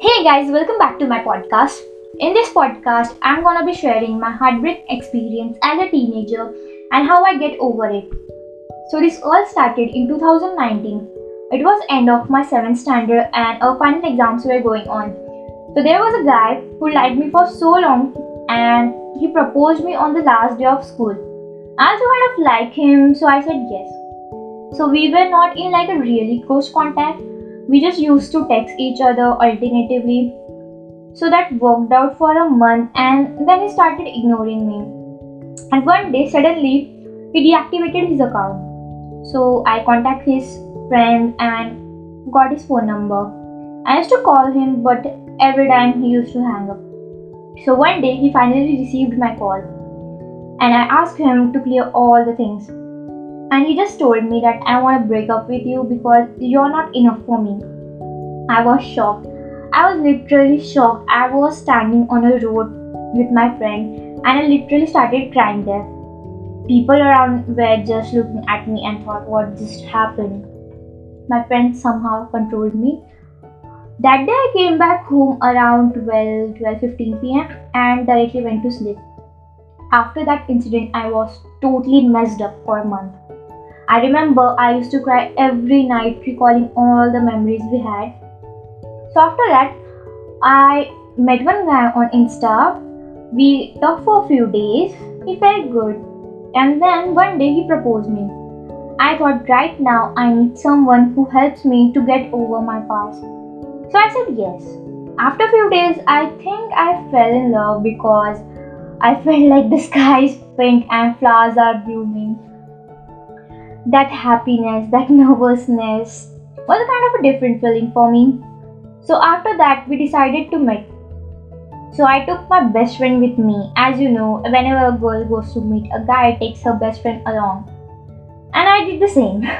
Hey guys, welcome back to my podcast. In this podcast, I'm gonna be sharing my heartbreak experience as a teenager and how I get over it. So this all started in 2019. It was end of my 7th standard and our final exams were going on. So there was a guy who liked me for so long and he proposed me on the last day of school. I also kind of like him, so I said yes. So we were not in like a really close contact. We just used to text each other alternatively. So that worked out for a month and then he started ignoring me. And one day suddenly he deactivated his account. So I contacted his friend and got his phone number. I used to call him but every time he used to hang up. So one day he finally received my call and I asked him to clear all the things. And he just told me that I want to break up with you because you're not enough for me. I was shocked. I was literally shocked. I was standing on a road with my friend and I literally started crying there. People around were just looking at me and thought, what just happened? My friend somehow controlled me. That day I came back home around 12 12 15 pm and directly went to sleep. After that incident, I was totally messed up for a month. I remember I used to cry every night recalling all the memories we had. So after that, I met one guy on Insta. We talked for a few days. He felt good. And then one day he proposed me. I thought right now I need someone who helps me to get over my past. So I said yes. After a few days, I think I fell in love because I felt like the sky is pink and flowers are blooming that happiness, that nervousness was a kind of a different feeling for me. So after that, we decided to meet. So I took my best friend with me. As you know, whenever a girl goes to meet a guy, takes her best friend along. And I did the same.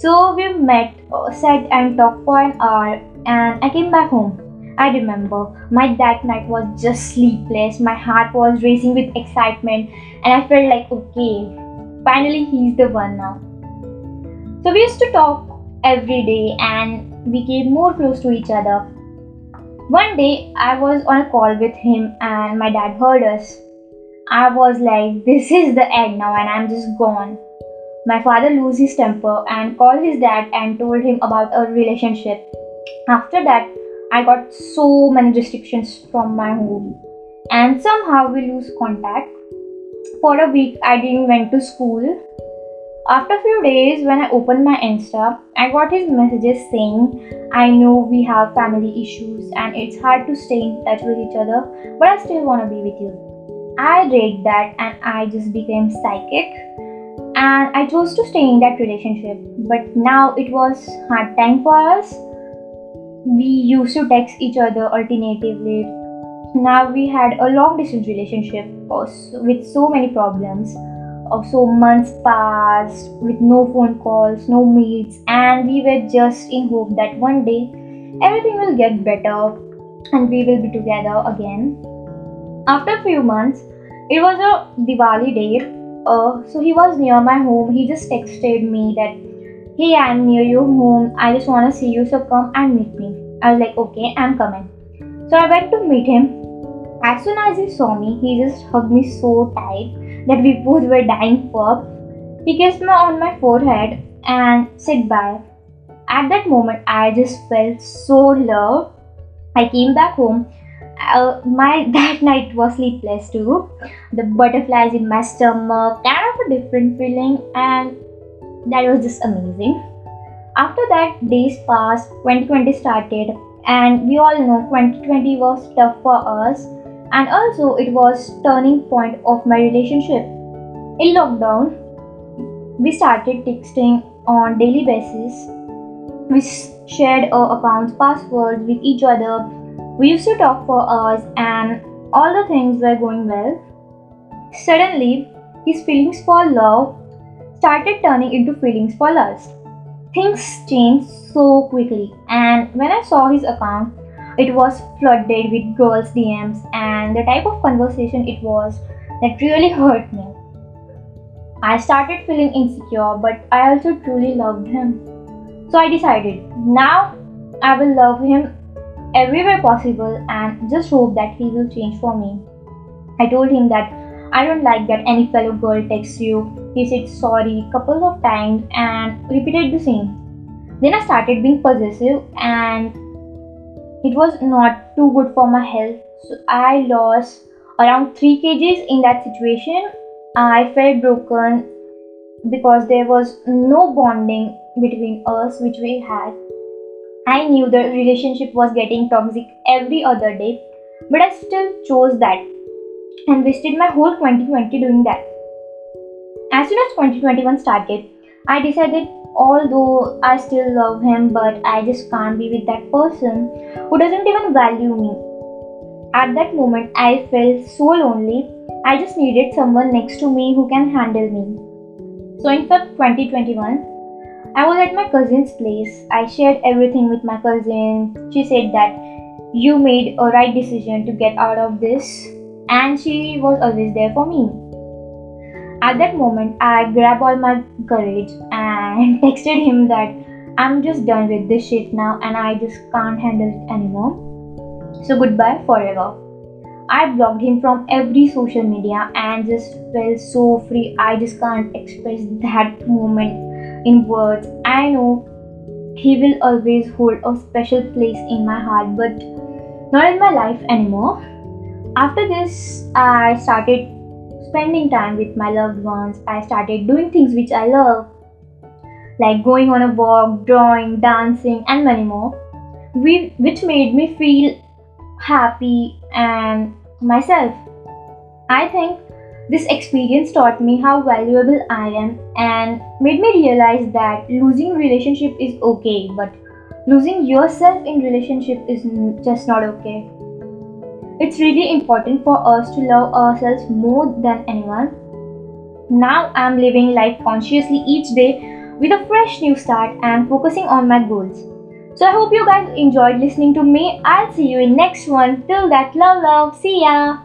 So we met, uh, sat and talked for an hour, and I came back home. I remember my that night was just sleepless. My heart was racing with excitement, and I felt like okay, finally he's the one now. So we used to talk every day and we came more close to each other. One day I was on a call with him and my dad heard us. I was like, this is the end now and I'm just gone. My father lose his temper and called his dad and told him about our relationship. After that, I got so many restrictions from my home and somehow we lose contact. For a week I didn't went to school after a few days, when I opened my Insta, I got his messages saying, I know we have family issues and it's hard to stay in touch with each other, but I still want to be with you. I read that and I just became psychic and I chose to stay in that relationship. But now it was hard time for us. We used to text each other alternatively. Now we had a long distance relationship with so many problems uh, so months passed with no phone calls, no meets, and we were just in hope that one day everything will get better and we will be together again. After a few months, it was a Diwali day, uh, so he was near my home. He just texted me that, Hey, I'm near your home. I just want to see you, so come and meet me. I was like, Okay, I'm coming. So I went to meet him. As soon as he saw me, he just hugged me so tight that we both were dying for. He kissed me on my forehead and said bye. At that moment, I just felt so loved. I came back home. Uh, my that night was sleepless too. The butterflies in my stomach, kind of a different feeling, and that was just amazing. After that, days passed, 2020 started, and we all know 2020 was tough for us and also it was turning point of my relationship. In lockdown we started texting on daily basis. We shared our accounts passwords with each other. We used to talk for hours and all the things were going well. Suddenly his feelings for love started turning into feelings for lust. Things changed so quickly and when i saw his account it was flooded with girls' DMs, and the type of conversation it was that really hurt me. I started feeling insecure, but I also truly loved him. So I decided now I will love him everywhere possible and just hope that he will change for me. I told him that I don't like that any fellow girl texts you. He said sorry couple of times and repeated the same. Then I started being possessive and it was not too good for my health. So I lost around 3 kgs in that situation. I felt broken because there was no bonding between us which we had. I knew the relationship was getting toxic every other day, but I still chose that and wasted my whole 2020 doing that. As soon as 2021 started, I decided although I still love him, but I just can't be with that person who doesn't even value me. At that moment, I felt so lonely. I just needed someone next to me who can handle me. So in Feb 2021, I was at my cousin's place. I shared everything with my cousin. She said that you made a right decision to get out of this, and she was always there for me. At that moment, I grabbed all my courage and texted him that I'm just done with this shit now and I just can't handle it anymore. So, goodbye forever. I blocked him from every social media and just felt so free. I just can't express that moment in words. I know he will always hold a special place in my heart, but not in my life anymore. After this, I started spending time with my loved ones, I started doing things which I love, like going on a walk, drawing, dancing, and many more, which made me feel happy and myself. I think this experience taught me how valuable I am and made me realize that losing relationship is okay, but losing yourself in relationship is just not okay. It's really important for us to love ourselves more than anyone. Now I'm living life consciously each day with a fresh new start and focusing on my goals. So I hope you guys enjoyed listening to me. I'll see you in next one. Till that love love. See ya.